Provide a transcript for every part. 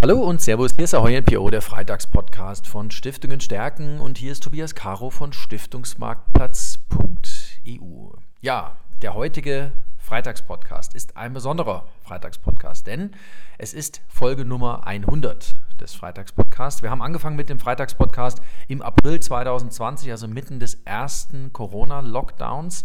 Hallo und Servus, hier ist Ahoy NPO, der Freitagspodcast von Stiftungen stärken und hier ist Tobias Caro von Stiftungsmarktplatz.eu. Ja, der heutige Freitagspodcast ist ein besonderer Freitagspodcast, denn es ist Folge Nummer 100 des Freitagspodcasts. Wir haben angefangen mit dem Freitagspodcast im April 2020, also mitten des ersten Corona-Lockdowns.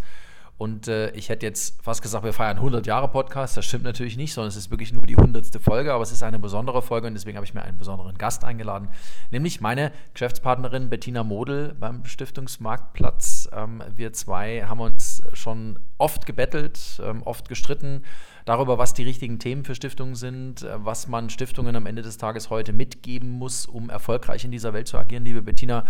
Und äh, ich hätte jetzt fast gesagt, wir feiern 100 Jahre Podcast. Das stimmt natürlich nicht, sondern es ist wirklich nur die 100. Folge. Aber es ist eine besondere Folge und deswegen habe ich mir einen besonderen Gast eingeladen, nämlich meine Geschäftspartnerin Bettina Model beim Stiftungsmarktplatz. Ähm, wir zwei haben uns schon oft gebettelt, ähm, oft gestritten darüber, was die richtigen Themen für Stiftungen sind, äh, was man Stiftungen am Ende des Tages heute mitgeben muss, um erfolgreich in dieser Welt zu agieren. Liebe Bettina,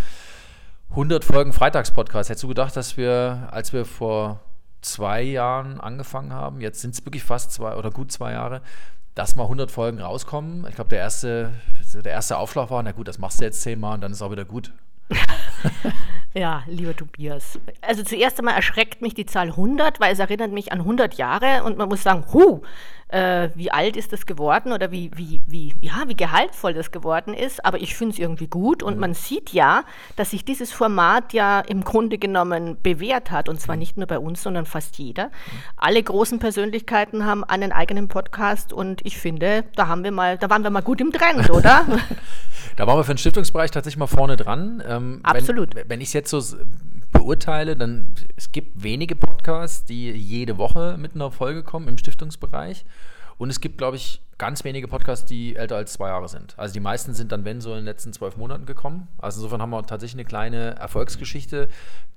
100 Folgen Freitagspodcast. Hättest du gedacht, dass wir, als wir vor zwei Jahren angefangen haben, jetzt sind es wirklich fast zwei oder gut zwei Jahre, dass mal 100 Folgen rauskommen. Ich glaube, der erste, der erste Aufschlag war, na gut, das machst du jetzt zehnmal und dann ist auch wieder gut. ja, lieber Tobias. Also zuerst einmal erschreckt mich die Zahl 100, weil es erinnert mich an 100 Jahre und man muss sagen, huh, äh, wie alt ist das geworden oder wie, wie, wie, ja, wie gehaltvoll das geworden ist. Aber ich finde es irgendwie gut und mhm. man sieht ja, dass sich dieses Format ja im Grunde genommen bewährt hat und zwar mhm. nicht nur bei uns, sondern fast jeder. Mhm. Alle großen Persönlichkeiten haben einen eigenen Podcast und ich finde, da haben wir mal, da waren wir mal gut im Trend, oder? da waren wir für den Stiftungsbereich tatsächlich mal vorne dran. Ähm, Absolut. Wenn, wenn ich es jetzt so beurteile, dann es gibt wenige Podcasts, die jede Woche mit einer Folge kommen im Stiftungsbereich. Und es gibt, glaube ich, ganz wenige Podcasts, die älter als zwei Jahre sind. Also die meisten sind dann, wenn, so in den letzten zwölf Monaten gekommen. Also insofern haben wir tatsächlich eine kleine Erfolgsgeschichte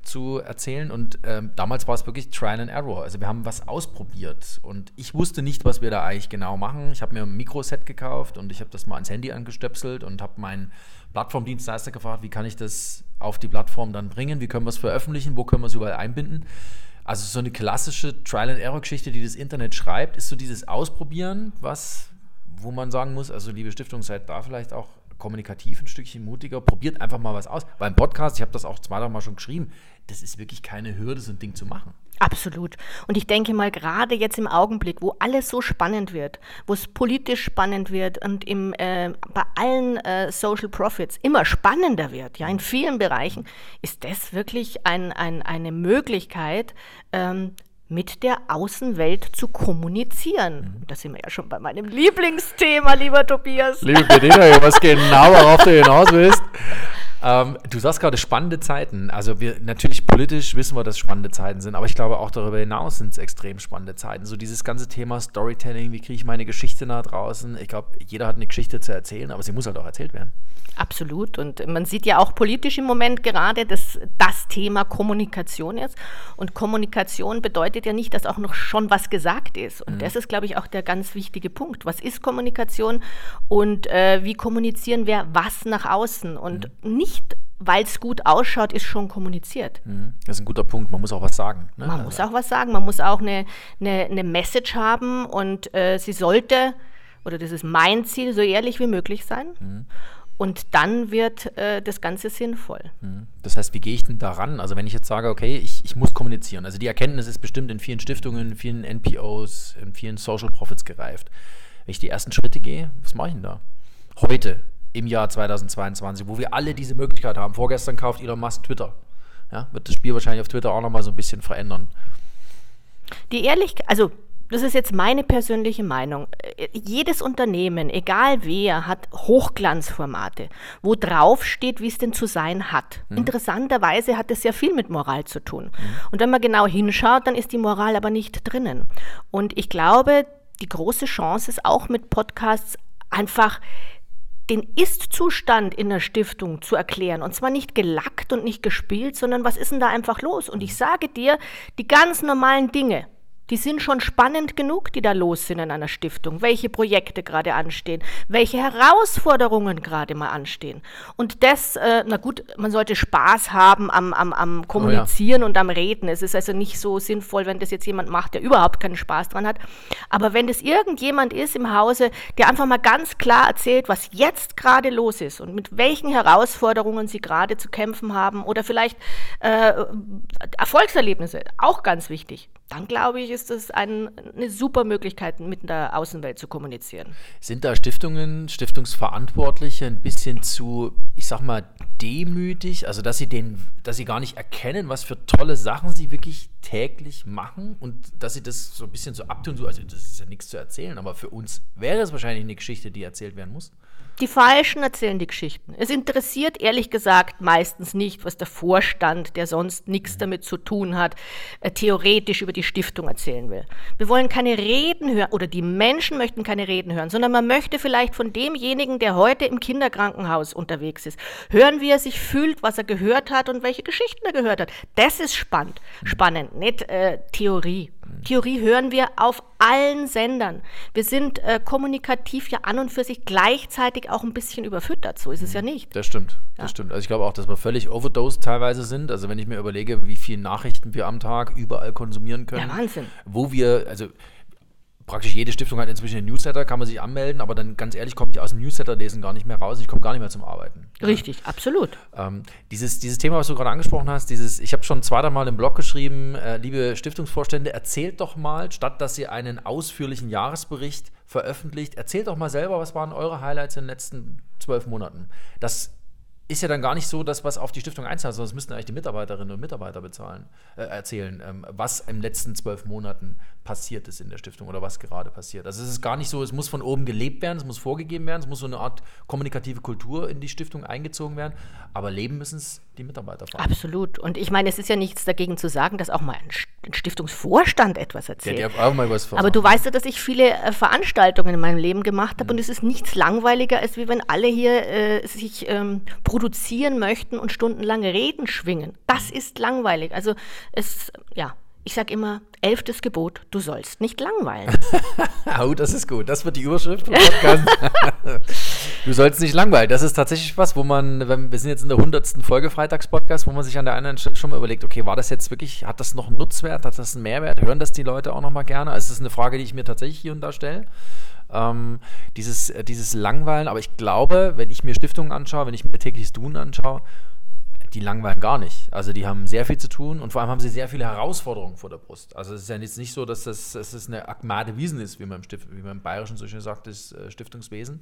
zu erzählen. Und ähm, damals war es wirklich Trial and Error. Also wir haben was ausprobiert. Und ich wusste nicht, was wir da eigentlich genau machen. Ich habe mir ein Mikroset gekauft und ich habe das mal ans Handy angestöpselt und habe meinen Plattformdienstleister gefragt, wie kann ich das auf die Plattform dann bringen, wie können wir es veröffentlichen, wo können wir es überall einbinden. Also so eine klassische Trial-and-Error-Geschichte, die das Internet schreibt, ist so dieses Ausprobieren, was, wo man sagen muss, also liebe Stiftung, seid da vielleicht auch kommunikativ ein Stückchen mutiger, probiert einfach mal was aus. Beim Podcast, ich habe das auch zweimal mal schon geschrieben, das ist wirklich keine Hürde, so ein Ding zu machen. Absolut. Und ich denke mal, gerade jetzt im Augenblick, wo alles so spannend wird, wo es politisch spannend wird und im, äh, bei allen äh, Social Profits immer spannender wird, ja, in vielen Bereichen, ist das wirklich ein, ein, eine Möglichkeit, ähm, mit der Außenwelt zu kommunizieren. Mhm. Da sind wir ja schon bei meinem Lieblingsthema, lieber Tobias. Liebe Bediener, ich weiß genau, worauf du hinaus willst. Ähm, du sagst gerade spannende Zeiten. Also wir natürlich politisch wissen wir, dass spannende Zeiten sind, aber ich glaube auch darüber hinaus sind es extrem spannende Zeiten. So dieses ganze Thema Storytelling, wie kriege ich meine Geschichte nach draußen? Ich glaube, jeder hat eine Geschichte zu erzählen, aber sie muss halt auch erzählt werden. Absolut. Und man sieht ja auch politisch im Moment gerade, dass das Thema Kommunikation ist. Und Kommunikation bedeutet ja nicht, dass auch noch schon was gesagt ist. Und mhm. das ist, glaube ich, auch der ganz wichtige Punkt. Was ist Kommunikation und äh, wie kommunizieren wir was nach außen? Und mhm. nicht weil es gut ausschaut, ist schon kommuniziert. Mhm. Das ist ein guter Punkt. Man muss auch was sagen. Ne? Man muss auch was sagen. Man muss auch eine, eine, eine Message haben und äh, sie sollte, oder das ist mein Ziel, so ehrlich wie möglich sein. Mhm. Und dann wird äh, das Ganze sinnvoll. Mhm. Das heißt, wie gehe ich denn daran? Also wenn ich jetzt sage, okay, ich, ich muss kommunizieren. Also die Erkenntnis ist bestimmt in vielen Stiftungen, in vielen NPOs, in vielen Social Profits gereift. Wenn ich die ersten Schritte gehe, was mache ich denn da? Heute, im Jahr 2022, wo wir alle diese Möglichkeit haben. Vorgestern kauft Elon Musk Twitter. Ja, wird das Spiel wahrscheinlich auf Twitter auch nochmal so ein bisschen verändern. Die Ehrlichkeit, also das ist jetzt meine persönliche Meinung. Jedes Unternehmen, egal wer, hat Hochglanzformate, wo drauf steht, wie es denn zu sein hat. Mhm. Interessanterweise hat es sehr viel mit Moral zu tun. Mhm. Und wenn man genau hinschaut, dann ist die Moral aber nicht drinnen. Und ich glaube, die große Chance ist auch mit Podcasts einfach den Ist-Zustand in der Stiftung zu erklären. Und zwar nicht gelackt und nicht gespielt, sondern was ist denn da einfach los? Und ich sage dir, die ganz normalen Dinge, die sind schon spannend genug, die da los sind in einer Stiftung, welche Projekte gerade anstehen, welche Herausforderungen gerade mal anstehen. Und das, äh, na gut, man sollte Spaß haben am, am, am Kommunizieren oh ja. und am Reden. Es ist also nicht so sinnvoll, wenn das jetzt jemand macht, der überhaupt keinen Spaß dran hat. Aber wenn das irgendjemand ist im Hause, der einfach mal ganz klar erzählt, was jetzt gerade los ist und mit welchen Herausforderungen sie gerade zu kämpfen haben oder vielleicht äh, Erfolgserlebnisse, auch ganz wichtig dann glaube ich, ist es ein, eine super Möglichkeit, mit der Außenwelt zu kommunizieren. Sind da Stiftungen, Stiftungsverantwortliche ein bisschen zu, ich sag mal, demütig, also dass sie den, dass sie gar nicht erkennen, was für tolle Sachen sie wirklich täglich machen und dass sie das so ein bisschen so abtun, so, also das ist ja nichts zu erzählen, aber für uns wäre es wahrscheinlich eine Geschichte, die erzählt werden muss. Die Falschen erzählen die Geschichten. Es interessiert ehrlich gesagt meistens nicht, was der Vorstand, der sonst nichts damit zu tun hat, äh, theoretisch über die Stiftung erzählen will. Wir wollen keine Reden hören oder die Menschen möchten keine Reden hören, sondern man möchte vielleicht von demjenigen, der heute im Kinderkrankenhaus unterwegs ist, hören, wie er sich fühlt, was er gehört hat und welche Geschichten er gehört hat. Das ist spannend. Spannend, nicht äh, Theorie. Theorie hören wir auf allen Sendern. Wir sind äh, kommunikativ ja an und für sich gleichzeitig auch ein bisschen überfüttert. So ist es ja nicht. Das stimmt, das ja. stimmt. Also ich glaube auch, dass wir völlig overdosed teilweise sind. Also wenn ich mir überlege, wie viele Nachrichten wir am Tag überall konsumieren können. Ja, Wahnsinn. Wo wir, also praktisch jede Stiftung hat inzwischen einen Newsletter, kann man sich anmelden, aber dann ganz ehrlich komme ich aus dem Newsletter-Lesen gar nicht mehr raus. Ich komme gar nicht mehr zum Arbeiten. Richtig, ja. absolut. Ähm, dieses, dieses Thema, was du gerade angesprochen hast, dieses, ich habe schon zweimal Mal im Blog geschrieben, äh, liebe Stiftungsvorstände, erzählt doch mal, statt dass ihr einen ausführlichen Jahresbericht veröffentlicht, erzählt doch mal selber, was waren eure Highlights in den letzten zwölf Monaten. Das ist ja dann gar nicht so, dass was auf die Stiftung einzahlt, sondern das müssten eigentlich die Mitarbeiterinnen und Mitarbeiter bezahlen, äh, erzählen, ähm, was im letzten zwölf Monaten passiert ist in der Stiftung oder was gerade passiert. Also es ist gar nicht so, es muss von oben gelebt werden, es muss vorgegeben werden, es muss so eine Art kommunikative Kultur in die Stiftung eingezogen werden, aber leben müssen es die Mitarbeiter vor. Absolut. Und ich meine, es ist ja nichts dagegen zu sagen, dass auch mal ein Stiftungsvorstand etwas erzählt. Ja, auch mal was aber du weißt ja, dass ich viele äh, Veranstaltungen in meinem Leben gemacht habe mhm. und es ist nichts langweiliger, als wie wenn alle hier äh, sich ähm, produzieren möchten und stundenlang Reden schwingen. Das ist langweilig. Also es, ja, ich sage immer, elftes Gebot, du sollst nicht langweilen. oh, das ist gut. Das wird die Überschrift vom Podcast. du sollst nicht langweilen. Das ist tatsächlich was, wo man, wenn, wir sind jetzt in der hundertsten Folge Freitagspodcast, wo man sich an der einen Stelle schon mal überlegt, okay, war das jetzt wirklich, hat das noch einen Nutzwert, hat das einen Mehrwert? Hören das die Leute auch nochmal gerne? Also, es ist eine Frage, die ich mir tatsächlich hier und da stelle. Ähm, dieses, äh, dieses Langweilen, aber ich glaube, wenn ich mir Stiftungen anschaue, wenn ich mir tägliches Tun anschaue, die langweilen gar nicht. Also die haben sehr viel zu tun und vor allem haben sie sehr viele Herausforderungen vor der Brust. Also es ist ja jetzt nicht so, dass das, dass das eine Akmade Wiesen ist, wie man im, Stift, wie man im Bayerischen so schön sagt, das äh, Stiftungswesen.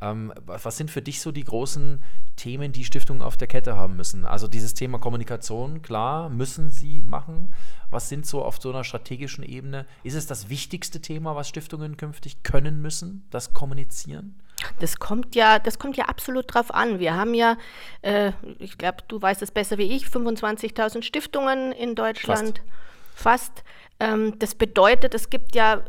Ähm, was sind für dich so die großen Themen, die Stiftungen auf der Kette haben müssen? Also dieses Thema Kommunikation, klar, müssen sie machen. Was sind so auf so einer strategischen Ebene? Ist es das wichtigste Thema, was Stiftungen künftig können müssen, das Kommunizieren? Das kommt ja, das kommt ja absolut drauf an. Wir haben ja, äh, ich glaube, du weißt es besser wie ich, 25.000 Stiftungen in Deutschland. Fast. Fast. Ähm, das bedeutet, es gibt ja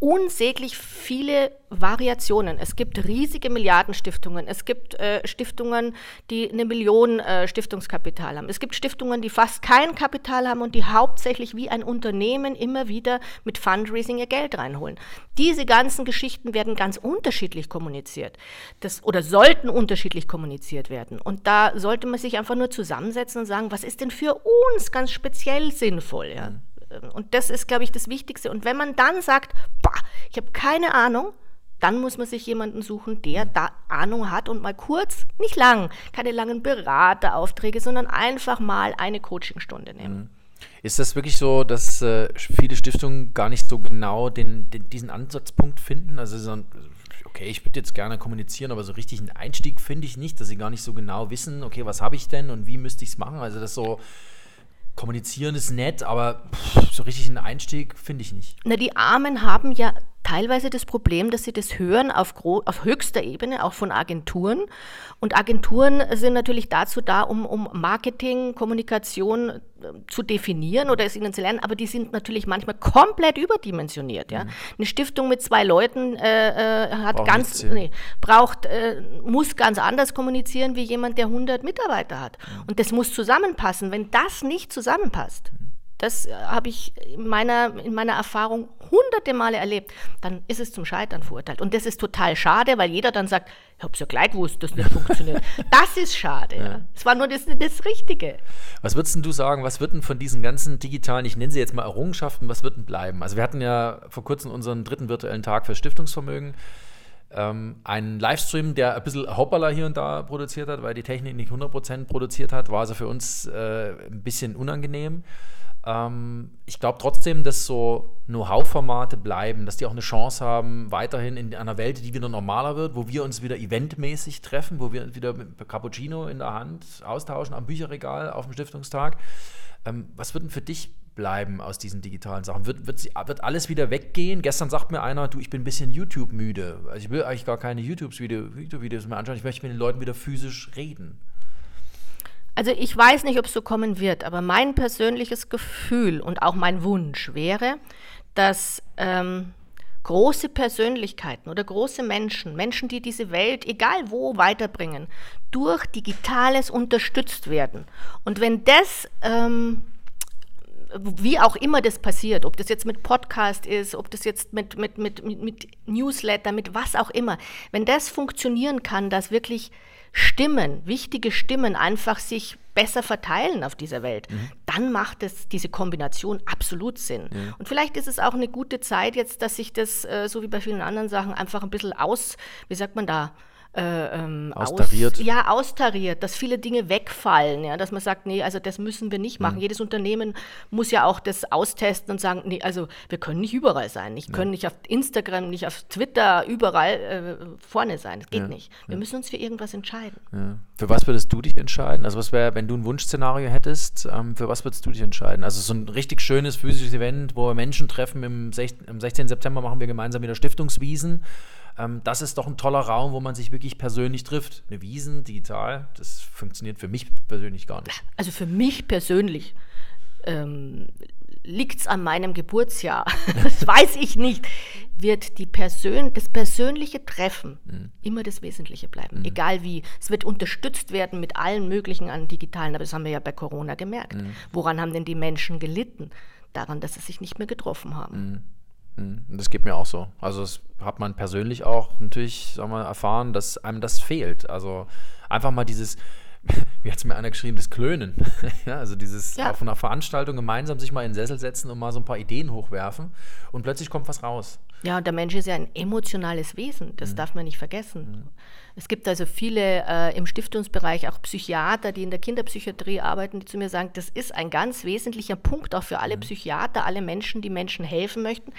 unsäglich viele Variationen. Es gibt riesige Milliardenstiftungen. Es gibt äh, Stiftungen, die eine Million äh, Stiftungskapital haben. Es gibt Stiftungen, die fast kein Kapital haben und die hauptsächlich wie ein Unternehmen immer wieder mit Fundraising ihr Geld reinholen. Diese ganzen Geschichten werden ganz unterschiedlich kommuniziert. Das, oder sollten unterschiedlich kommuniziert werden. Und da sollte man sich einfach nur zusammensetzen und sagen, was ist denn für uns ganz speziell sinnvoll? Ja? Mhm. Und das ist, glaube ich, das Wichtigste. Und wenn man dann sagt, boah, ich habe keine Ahnung, dann muss man sich jemanden suchen, der da Ahnung hat und mal kurz, nicht lang, keine langen Berateraufträge, sondern einfach mal eine Coachingstunde nehmen. Mhm. Ist das wirklich so, dass äh, viele Stiftungen gar nicht so genau den, den, diesen Ansatzpunkt finden? Also so ein, okay, ich würde jetzt gerne kommunizieren, aber so richtig einen Einstieg finde ich nicht, dass sie gar nicht so genau wissen, okay, was habe ich denn und wie müsste ich es machen? Also das so kommunizieren ist nett, aber so richtig einen Einstieg finde ich nicht. Na, die Armen haben ja teilweise das Problem, dass sie das hören auf, auf höchster Ebene, auch von Agenturen. Und Agenturen sind natürlich dazu da, um, um Marketing, Kommunikation äh, zu definieren oder es ihnen zu lernen, aber die sind natürlich manchmal komplett überdimensioniert. Ja? Mhm. Eine Stiftung mit zwei Leuten äh, äh, hat ganz, nee, braucht, äh, muss ganz anders kommunizieren wie jemand, der 100 Mitarbeiter hat. Mhm. Und das muss zusammenpassen. Wenn das nicht zusammenpasst, mhm das äh, habe ich in meiner, in meiner Erfahrung hunderte Male erlebt. Dann ist es zum Scheitern verurteilt. Und das ist total schade, weil jeder dann sagt, ich habe es ja gleich gewusst, dass das nicht funktioniert. Das ist schade. Ja. Es war nur das, das Richtige. Was würdest du sagen, was wird denn von diesen ganzen digitalen, ich nenne sie jetzt mal Errungenschaften, was wird denn bleiben? Also wir hatten ja vor kurzem unseren dritten virtuellen Tag für Stiftungsvermögen. ähm, einen Livestream, der ein bisschen Hoppala hier und da produziert hat, weil die Technik nicht 100% produziert hat, war also für uns äh, ein bisschen unangenehm. Ähm, ich glaube trotzdem, dass so Know-how-Formate bleiben, dass die auch eine Chance haben, weiterhin in einer Welt, die wieder normaler wird, wo wir uns wieder eventmäßig treffen, wo wir wieder mit Cappuccino in der Hand austauschen am Bücherregal auf dem Stiftungstag. Ähm, was wird denn für dich bleiben aus diesen digitalen Sachen? Wird, wird, wird alles wieder weggehen? Gestern sagt mir einer, du, ich bin ein bisschen YouTube-müde. Also ich will eigentlich gar keine YouTube-Videos mehr anschauen. Ich möchte mit den Leuten wieder physisch reden. Also ich weiß nicht, ob es so kommen wird, aber mein persönliches Gefühl und auch mein Wunsch wäre, dass ähm, große Persönlichkeiten oder große Menschen, Menschen, die diese Welt, egal wo, weiterbringen, durch Digitales unterstützt werden. Und wenn das ähm, wie auch immer das passiert, ob das jetzt mit Podcast ist, ob das jetzt mit, mit, mit, mit, Newsletter, mit was auch immer, wenn das funktionieren kann, dass wirklich Stimmen, wichtige Stimmen einfach sich besser verteilen auf dieser Welt, mhm. dann macht es diese Kombination absolut Sinn. Mhm. Und vielleicht ist es auch eine gute Zeit jetzt, dass sich das, äh, so wie bei vielen anderen Sachen, einfach ein bisschen aus, wie sagt man da, äh, ähm, austariert. Aus, ja, austariert, dass viele Dinge wegfallen, ja, dass man sagt, nee, also das müssen wir nicht machen. Mhm. Jedes Unternehmen muss ja auch das austesten und sagen, nee, also wir können nicht überall sein. Ich ja. können nicht auf Instagram, nicht auf Twitter überall äh, vorne sein. Das geht ja. nicht. Wir ja. müssen uns für irgendwas entscheiden. Für was würdest du dich entscheiden? Also was wäre, wenn du ein Wunschszenario hättest, ähm, für was würdest du dich entscheiden? Also so ein richtig schönes physisches Event, wo wir Menschen treffen. Im, 16, im 16. September machen wir gemeinsam wieder Stiftungswiesen ähm, das ist doch ein toller Raum, wo man sich wirklich persönlich trifft. Eine Wiesen, digital, das funktioniert für mich persönlich gar nicht. Also für mich persönlich ähm, liegt es an meinem Geburtsjahr, das weiß ich nicht, wird die Persön das persönliche Treffen mhm. immer das Wesentliche bleiben, mhm. egal wie. Es wird unterstützt werden mit allen möglichen an digitalen, aber das haben wir ja bei Corona gemerkt. Mhm. Woran haben denn die Menschen gelitten? Daran, dass sie sich nicht mehr getroffen haben. Mhm. Das geht mir auch so. Also das hat man persönlich auch natürlich sagen wir, erfahren, dass einem das fehlt. Also einfach mal dieses, wie hat es mir einer geschrieben, das Klönen. ja, also dieses ja. auf einer Veranstaltung gemeinsam sich mal in den Sessel setzen und mal so ein paar Ideen hochwerfen und plötzlich kommt was raus. Ja, und der Mensch ist ja ein emotionales Wesen, das mhm. darf man nicht vergessen. Mhm. Es gibt also viele äh, im Stiftungsbereich, auch Psychiater, die in der Kinderpsychiatrie arbeiten, die zu mir sagen, das ist ein ganz wesentlicher Punkt auch für alle mhm. Psychiater, alle Menschen, die Menschen helfen möchten,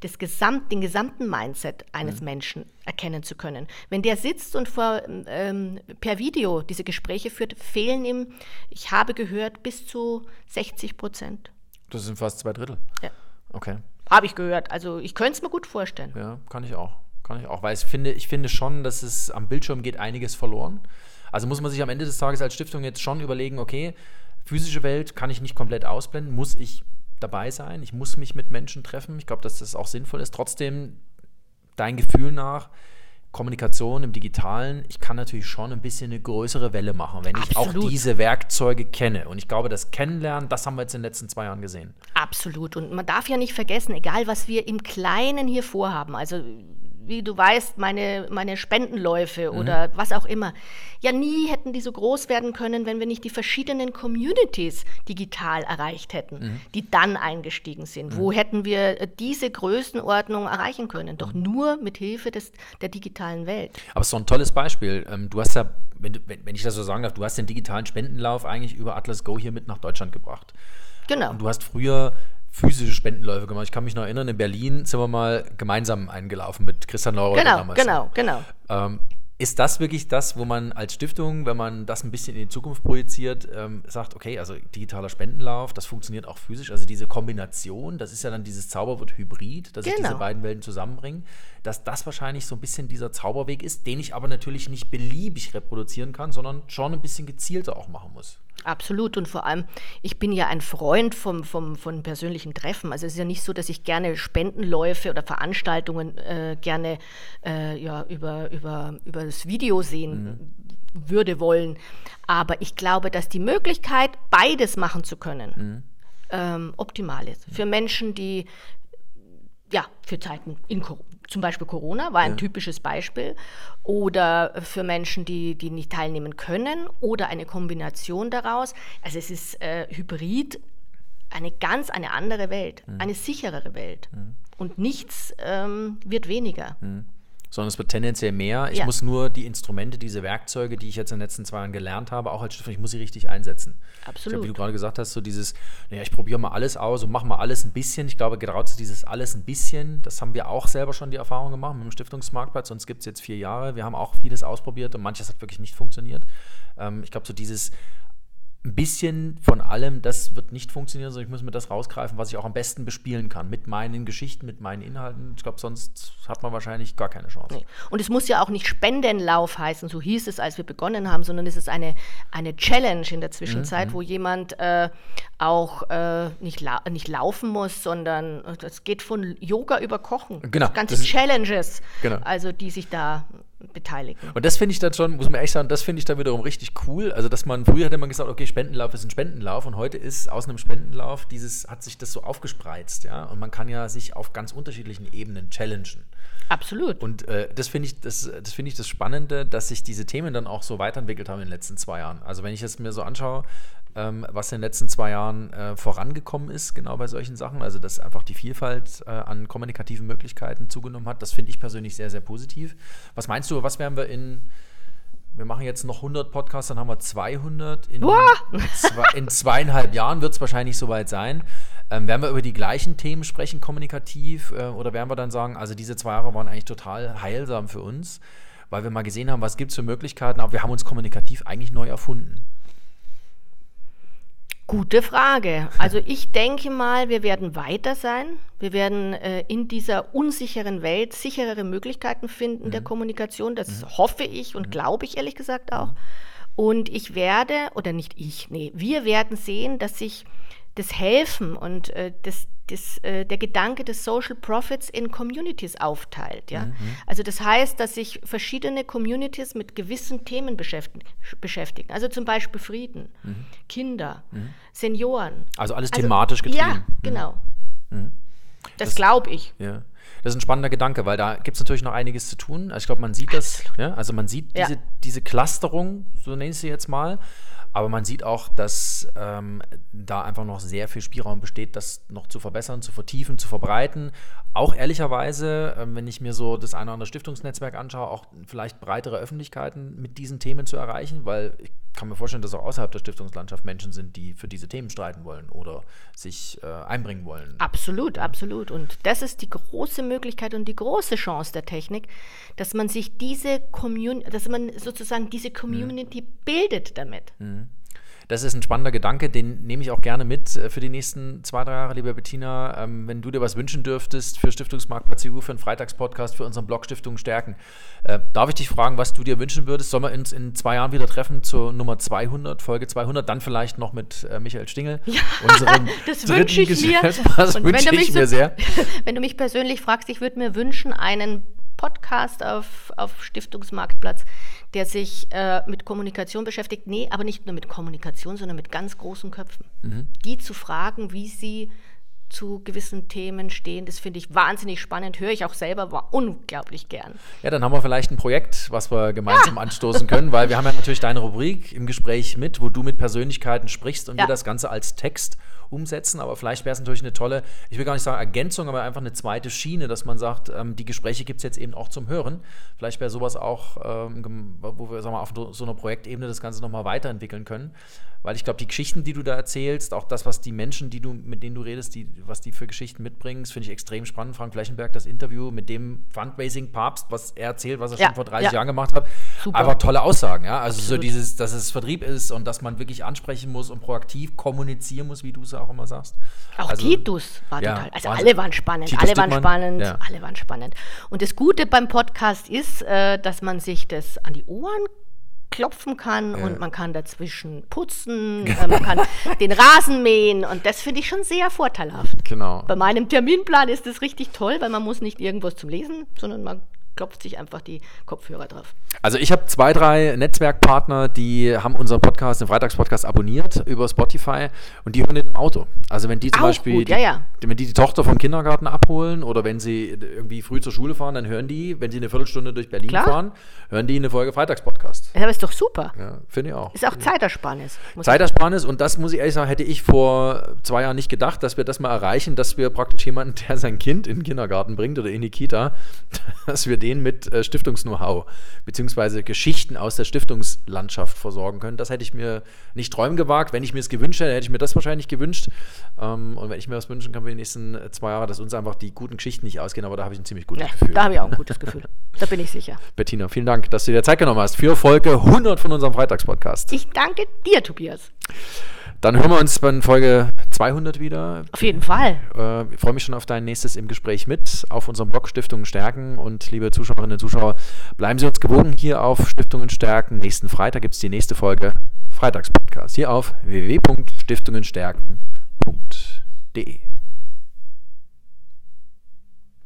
das Gesamt, den gesamten Mindset eines mhm. Menschen erkennen zu können. Wenn der sitzt und vor, ähm, per Video diese Gespräche führt, fehlen ihm, ich habe gehört, bis zu 60 Prozent. Das sind fast zwei Drittel. Ja. Okay. Habe ich gehört. Also ich könnte es mir gut vorstellen. Ja, kann ich auch. Kann ich auch. Weil ich finde, ich finde schon, dass es am Bildschirm geht einiges verloren. Also muss man sich am Ende des Tages als Stiftung jetzt schon überlegen, okay, physische Welt kann ich nicht komplett ausblenden, muss ich dabei sein, ich muss mich mit Menschen treffen. Ich glaube, dass das auch sinnvoll ist. Trotzdem, dein Gefühl nach, Kommunikation im Digitalen, ich kann natürlich schon ein bisschen eine größere Welle machen, wenn ich auch diese Werkzeuge kenne. Und ich glaube, das Kennenlernen, das haben wir jetzt in den letzten zwei Jahren gesehen. Absolut. Und man darf ja nicht vergessen, egal was wir im Kleinen hier vorhaben, also wie du weißt, meine, meine Spendenläufe mhm. oder was auch immer. Ja, nie hätten die so groß werden können, wenn wir nicht die verschiedenen Communities digital erreicht hätten, mhm. die dann eingestiegen sind. Mhm. Wo hätten wir äh, diese Größenordnung erreichen können? Doch mhm. nur mit Hilfe des, der digitalen Welt. Aber es ist so ein tolles Beispiel. Ähm, du hast ja, wenn, wenn ich das so sagen darf, du hast den digitalen Spendenlauf eigentlich über Atlas Go hier mit nach Deutschland gebracht. Genau. Und du hast früher physische Spendenläufe gemacht. Ich kann mich noch erinnern, in Berlin sind wir mal gemeinsam eingelaufen mit Christian Lauer genau, damals. Genau, genau, ähm, ist das wirklich das, wo man als Stiftung, wenn man das ein bisschen in die Zukunft projiziert, ähm, sagt, okay, also digitaler Spendenlauf, das funktioniert auch physisch. Also diese Kombination, das ist ja dann dieses Zauberwort Hybrid, dass genau. sich diese beiden Welten zusammenbringen, dass das wahrscheinlich so ein bisschen dieser Zauberweg ist, den ich aber natürlich nicht beliebig reproduzieren kann, sondern schon ein bisschen gezielter auch machen muss. Absolut und vor allem, ich bin ja ein Freund vom, vom, von persönlichen Treffen. Also es ist ja nicht so, dass ich gerne Spendenläufe oder Veranstaltungen äh, gerne äh, ja, über, über, über das Video sehen mhm. würde wollen. Aber ich glaube, dass die Möglichkeit, beides machen zu können, mhm. ähm, optimal ist. Für Menschen, die ja, für Zeiten in, zum Beispiel Corona war ein ja. typisches Beispiel. Oder für Menschen, die, die nicht teilnehmen können oder eine Kombination daraus. Also es ist äh, hybrid eine ganz eine andere Welt, mhm. eine sicherere Welt. Mhm. Und nichts ähm, wird weniger. Mhm. Sondern es wird tendenziell mehr. Ich Ja. muss nur die Instrumente, diese Werkzeuge, die ich jetzt in den letzten zwei Jahren gelernt habe, auch als Stifter, ich muss sie richtig einsetzen. Ich Absolut. glaube, wie du gerade gesagt hast, so dieses, naja, ich probiere mal alles aus und mache mal alles ein bisschen. Ich glaube, gerade so dieses alles ein bisschen, das haben wir auch selber schon die Erfahrung gemacht mit dem Stiftungsmarktplatz. Uns gibt es jetzt vier Jahre. Wir haben auch vieles ausprobiert und manches hat wirklich nicht funktioniert. Ähm, ich glaube, so dieses ein bisschen von allem, das wird nicht funktionieren, sondern ich muss mir das rausgreifen, was ich auch am besten bespielen kann. Mit meinen Geschichten, mit meinen Inhalten. Ich glaube, sonst hat man wahrscheinlich gar keine Chance. Nee. Und es muss ja auch nicht Spendenlauf heißen, so hieß es, als wir begonnen haben, sondern es ist eine, eine Challenge in der Zwischenzeit, Mhm. wo jemand äh, auch äh, nicht, lau nicht laufen muss, sondern es geht von Yoga über Kochen. Genau, Ganze das Challenges, Genau. also die sich da beteiligen. Und das finde ich dann schon, muss man echt sagen, das finde ich dann wiederum richtig cool. Also, dass man, früher hätte man gesagt, okay, Spendenlauf ist ein Spendenlauf und heute ist aus einem Spendenlauf dieses, hat sich das so aufgespreizt, ja. Und man kann ja sich auf ganz unterschiedlichen Ebenen challengen. Absolut. Und äh, das finde ich, das, das finde ich das Spannende, dass sich diese Themen dann auch so weiterentwickelt haben in den letzten zwei Jahren. Also wenn ich es mir so anschaue, ähm, was in den letzten zwei Jahren äh, vorangekommen ist, genau bei solchen Sachen, also dass einfach die Vielfalt äh, an kommunikativen Möglichkeiten zugenommen hat, das finde ich persönlich sehr, sehr positiv. Was meinst du, was werden wir in, wir machen jetzt noch 100 Podcasts, dann haben wir 200. In, zwei, in zweieinhalb Jahren wird es wahrscheinlich soweit sein. Ähm, werden wir über die gleichen Themen sprechen, kommunikativ? Äh, oder werden wir dann sagen, also diese zwei Jahre waren eigentlich total heilsam für uns, weil wir mal gesehen haben, was gibt es für Möglichkeiten, aber wir haben uns kommunikativ eigentlich neu erfunden. Gute Frage. Also ich denke mal, wir werden weiter sein. Wir werden äh, in dieser unsicheren Welt sicherere Möglichkeiten finden der Kommunikation. Das hoffe ich und glaube ich ehrlich gesagt auch. Und ich werde, oder nicht ich, nee, wir werden sehen, dass sich das Helfen und äh, das, das, äh, der Gedanke des Social Profits in Communities aufteilt. Ja? Also das heißt, dass sich verschiedene Communities mit gewissen Themen beschäftigen. beschäftigen. Also zum Beispiel Frieden, Kinder, Senioren. Also alles thematisch getrieben. Ja, genau. Das, Das- glaube ich. Ja. Das ist ein spannender Gedanke, weil da gibt es natürlich noch einiges zu tun. Also ich glaube, man sieht das, ja? also man sieht Ja. diese, diese Clusterung, so nenne ich sie jetzt mal, aber man sieht auch, dass ähm, da einfach noch sehr viel Spielraum besteht, das noch zu verbessern, zu vertiefen, zu verbreiten. Auch ehrlicherweise, ähm, wenn ich mir so das eine oder andere Stiftungsnetzwerk anschaue, auch vielleicht breitere Öffentlichkeiten mit diesen Themen zu erreichen, weil ich kann mir vorstellen, dass auch außerhalb der Stiftungslandschaft Menschen sind, die für diese Themen streiten wollen oder sich äh, einbringen wollen. Absolut, absolut. Und das ist die große Möglichkeit und die große Chance der Technik, dass man sich diese Community, dass man sozusagen diese Community bildet damit. Das ist ein spannender Gedanke, den nehme ich auch gerne mit äh, für die nächsten zwei, drei Jahre, liebe Bettina. Ähm, wenn du dir was wünschen dürftest für Stiftungsmarktplatz EU, für einen Freitagspodcast, für unseren Blog Stiftungen stärken, äh, darf ich dich fragen, was du dir wünschen würdest? Sollen wir uns in zwei Jahren wieder treffen zur Nummer 200, Folge 200, dann vielleicht noch mit äh, Michael Stingel, unserem Das wünsche ich mir. Das wünsche ich mir so- sehr. Wenn du mich persönlich fragst, ich würde mir wünschen, einen Podcast auf, auf Stiftungsmarktplatz, der sich äh, mit Kommunikation beschäftigt. Nee, aber nicht nur mit Kommunikation, sondern mit ganz großen Köpfen. Mhm. Die zu fragen, wie sie zu gewissen Themen stehen, das finde ich wahnsinnig spannend. Höre ich auch selber war unglaublich gern. Ja, dann haben wir vielleicht ein Projekt, was wir gemeinsam anstoßen können, weil wir haben ja natürlich deine Rubrik im Gespräch mit, wo du mit Persönlichkeiten sprichst und Ja. wir das Ganze als Text umsetzen. Aber vielleicht wäre es natürlich eine tolle, ich will gar nicht sagen Ergänzung, aber einfach eine zweite Schiene, dass man sagt, ähm, die Gespräche gibt es jetzt eben auch zum Hören. Vielleicht wäre sowas auch, ähm, wo wir sagen wir, auf so einer Projektebene das Ganze nochmal weiterentwickeln können. Weil ich glaube, die Geschichten, die du da erzählst, auch das, was die Menschen, die du, mit denen du redest, die, was die für Geschichten mitbringen, finde ich extrem spannend. Frank Flechenberg, das Interview mit dem Fundraising-Papst, was er erzählt, was er Ja, schon vor 30 ja. Jahren gemacht hat. Super. Aber tolle Aussagen, ja. Also so Absolut. dieses, dass es Vertrieb ist und dass man wirklich ansprechen muss und proaktiv kommunizieren muss, wie du es auch immer sagst. Auch Also, Titus war ja, total. Also Wahnsinn. alle waren spannend, Titus alle waren Dittmann, spannend, ja. alle waren spannend. Und das Gute beim Podcast ist, äh, dass man sich das an die Ohren klopfen kann und man kann dazwischen putzen, äh, man kann den Rasen mähen und das finde ich schon sehr vorteilhaft. Genau. Bei meinem Terminplan ist das richtig toll, weil man muss nicht irgendwas zum Lesen, sondern man klopft sich einfach die Kopfhörer drauf. Also ich habe zwei, drei Netzwerkpartner, die haben unseren Podcast, den Freitagspodcast abonniert über Spotify und die hören den im Auto. Also wenn die zum Auch Beispiel gut, die, ja, ja. wenn die die Tochter vom Kindergarten abholen oder wenn sie irgendwie früh zur Schule fahren, dann hören die, wenn sie eine Viertelstunde durch Berlin Klar. fahren, hören die eine Folge Freitagspodcast. Ja, aber ist doch super. Ja, finde ich auch. Ist auch Zeitersparnis. Zeitersparnis und das muss ich ehrlich sagen, hätte ich vor zwei Jahren nicht gedacht, dass wir das mal erreichen, dass wir praktisch jemanden, der sein Kind in den Kindergarten bringt oder in die Kita, dass wir den mit äh, Stiftungs-Know-how beziehungsweise Geschichten aus der Stiftungslandschaft versorgen können. Das hätte ich mir nicht träumen gewagt. Wenn ich mir es gewünscht hätte, hätte ich mir das wahrscheinlich gewünscht. Ähm, und wenn ich mir was wünschen kann für die nächsten äh, zwei Jahre, dass uns einfach die guten Geschichten nicht ausgehen, aber da habe ich ein ziemlich gutes Ja, Gefühl. da habe ich auch ein gutes Gefühl. Da bin ich sicher. Bettina, vielen Dank, dass du dir Zeit genommen hast für Folge 100 von unserem Freitagspodcast. Ich danke dir, Tobias. Dann hören wir uns bei Folge 200 wieder. Auf jeden Fall. Äh, ich freue mich schon auf dein nächstes im Gespräch mit auf unserem Blog Stiftungen stärken. Und liebe Zuschauerinnen und Zuschauer, bleiben Sie uns gewogen hier auf Stiftungen stärken. Nächsten Freitag gibt es die nächste Folge Freitagspodcast hier auf www.stiftungenstärken.de.